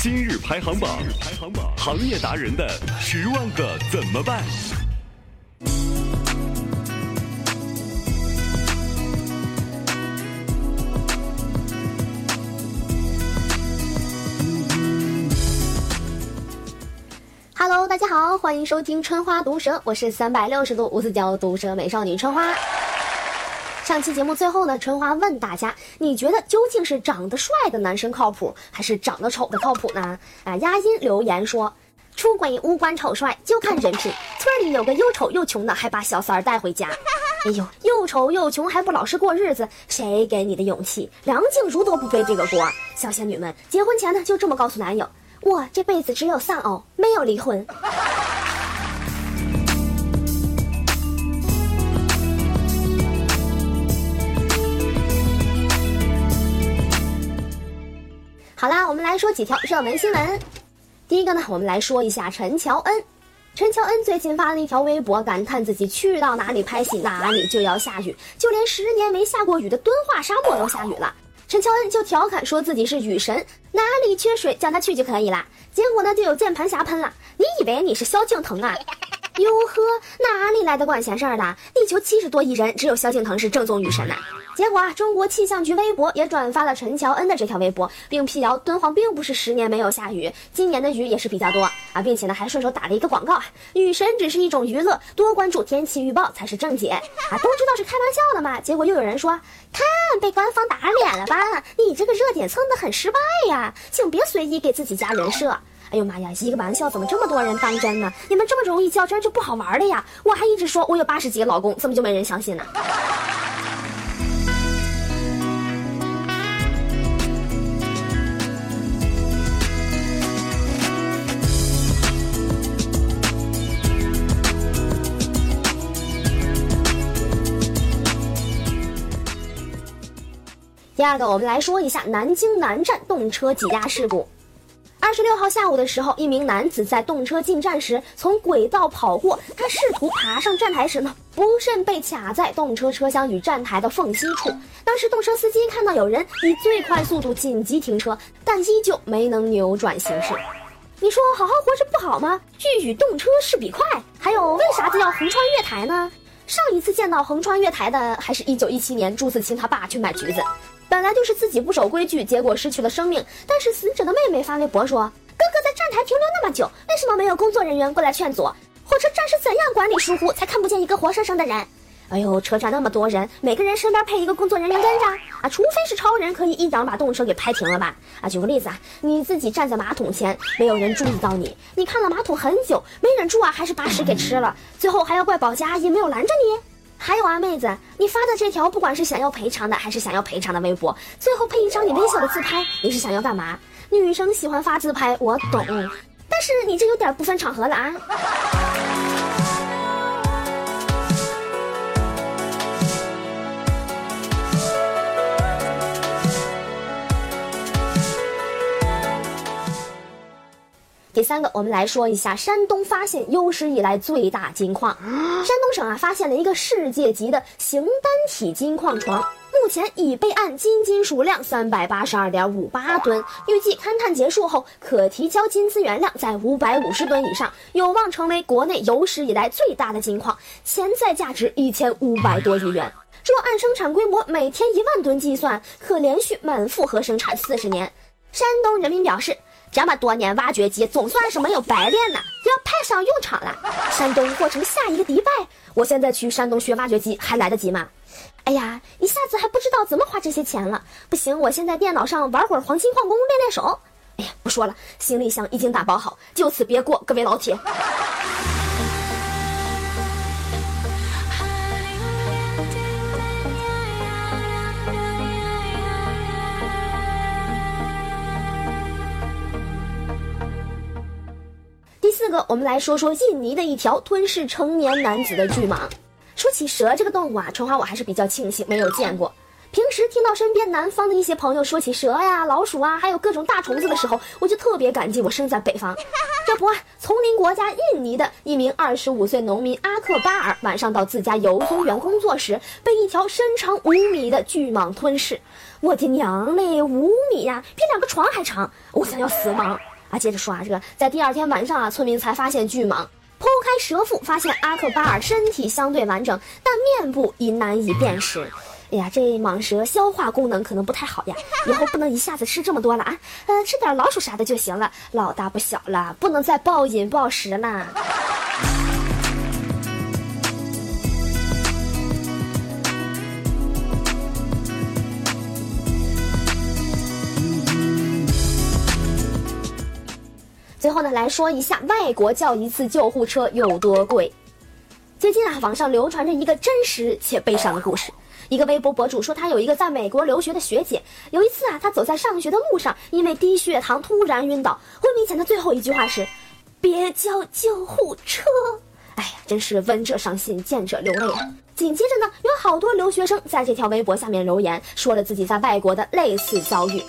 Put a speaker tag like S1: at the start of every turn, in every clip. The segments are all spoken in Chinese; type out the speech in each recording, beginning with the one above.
S1: 今日排行榜，排行榜，行业达人的十万个怎么办
S2: ？Hello，大家好，欢迎收听春花毒舌，我是三百六十度无死角毒舌美少女春花。上期节目最后呢，春花问大家，你觉得究竟是长得帅的男生靠谱，还是长得丑的靠谱呢？啊，丫音留言说，出轨无关丑帅，就看人品。村里有个又丑又穷的，还把小三儿带回家。哎呦，又丑又穷还不老实过日子，谁给你的勇气？梁静茹都不背这个锅。小仙女们，结婚前呢就这么告诉男友，我这辈子只有丧偶，没有离婚。好啦，我们来说几条热门新闻。第一个呢，我们来说一下陈乔恩。陈乔恩最近发了一条微博，感叹自己去到哪里拍戏，哪里就要下雨，就连十年没下过雨的敦化沙漠都下雨了。陈乔恩就调侃说自己是雨神，哪里缺水叫他去就可以了。结果呢，就有键盘侠喷了：“你以为你是萧敬腾啊？”哟呵，哪里来的管闲事儿的？地球七十多亿人，只有萧敬腾是正宗雨神呐。结果啊，中国气象局微博也转发了陈乔恩的这条微博，并辟谣敦煌并不是十年没有下雨，今年的雨也是比较多啊，并且呢还顺手打了一个广告，雨神只是一种娱乐，多关注天气预报才是正解啊。都知道是开玩笑的嘛，结果又有人说，看被官方打脸了吧？你这个热点蹭得很失败呀，请别随意给自己加人设。哎呦妈呀！一个玩笑怎么这么多人当真呢？你们这么容易较真就不好玩了呀！我还一直说我有八十几个老公，怎么就没人相信呢？第二个，我们来说一下南京南站动车挤压事故。二十六号下午的时候，一名男子在动车进站时从轨道跑过，他试图爬上站台时呢，不慎被卡在动车车厢与站台的缝隙处。当时动车司机看到有人以最快速度紧急停车，但依旧没能扭转形势。你说好好活着不好吗？欲与动车势比快。还有为啥子要横穿月台呢？上一次见到横穿月台的，还是一九一七年朱自清他爸去买橘子。本来就是自己不守规矩，结果失去了生命。但是死者的妹妹发微博说：“哥哥在站台停留那么久，为什么没有工作人员过来劝阻？火车站是怎样管理疏忽，才看不见一个活生生的人？哎呦，车站那么多人，每个人身边配一个工作人员跟着啊，除非是超人可以一掌把动车给拍停了吧？啊，举个例子啊，你自己站在马桶前，没有人注意到你，你看了马桶很久，没忍住啊，还是把屎给吃了，最后还要怪保洁阿姨没有拦着你。”还有啊，妹子，你发的这条不管是想要赔偿的还是想要赔偿的微博，最后配一张你微笑的自拍，你是想要干嘛？女生喜欢发自拍，我懂，但是你这有点不分场合了啊。第三个，我们来说一下山东发现有史以来最大金矿。山东省啊，发现了一个世界级的形单体金矿床，目前已备案金金属量三百八十二点五八吨，预计勘探结束后可提交金资源量在五百五十吨以上，有望成为国内有史以来最大的金矿，潜在价值一千五百多亿元。若按生产规模每天一万吨计算，可连续满负荷生产四十年。山东人民表示。这么多年挖掘机总算是没有白练呐，要派上用场了。山东或成下一个迪拜，我现在去山东学挖掘机还来得及吗？哎呀，一下子还不知道怎么花这些钱了。不行，我先在电脑上玩会儿黄金矿工练练手。哎呀，不说了，行李箱已经打包好，就此别过，各位老铁。个，我们来说说印尼的一条吞噬成年男子的巨蟒。说起蛇这个动物啊，春花我还是比较庆幸没有见过。平时听到身边南方的一些朋友说起蛇呀、老鼠啊，还有各种大虫子的时候，我就特别感激我生在北方。这不，丛林国家印尼的一名二十五岁农民阿克巴尔，晚上到自家游松园工作时，被一条身长五米的巨蟒吞噬。我的娘嘞，五米呀，比两个床还长！我想要死亡接着说啊，这个在第二天晚上啊，村民才发现巨蟒。剖开蛇腹，发现阿克巴尔身体相对完整，但面部已难以辨识。哎呀，这蟒蛇消化功能可能不太好呀，以后不能一下子吃这么多了啊，呃，吃点老鼠啥的就行了。老大不小了，不能再暴饮暴食了。最后呢，来说一下外国叫一次救护车有多贵。最近啊，网上流传着一个真实且悲伤的故事。一个微博博主说，他有一个在美国留学的学姐，有一次啊，她走在上学的路上，因为低血糖突然晕倒，昏迷前的最后一句话是：“别叫救护车。”哎呀，真是闻者伤心，见者流泪啊！紧接着呢，有好多留学生在这条微博下面留言，说了自己在外国的类似遭遇。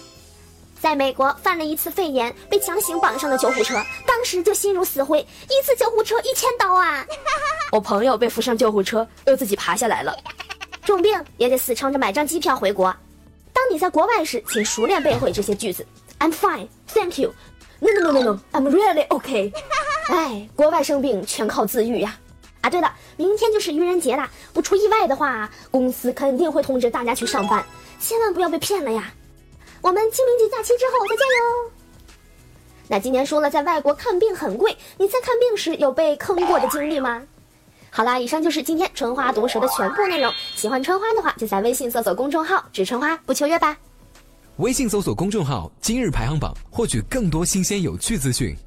S2: 在美国犯了一次肺炎，被强行绑上了救护车，当时就心如死灰，一次救护车一千刀啊！我朋友被扶上救护车，又自己爬下来了。重病也得死撑着买张机票回国。当你在国外时，请熟练背会这些句子：I'm fine, thank you. No no no no no, I'm really okay. 哎，国外生病全靠自愈呀！啊，对了，明天就是愚人节啦，不出意外的话，公司肯定会通知大家去上班，千万不要被骗了呀！我们清明节假期之后再见哟。那今年说了，在外国看病很贵，你在看病时有被坑过的经历吗？好啦，以上就是今天春花毒舌的全部内容。喜欢春花的话，就在微信搜索公众号“只春花不秋月”吧。
S3: 微信搜索公众号“今日排行榜”，获取更多新鲜有趣资讯。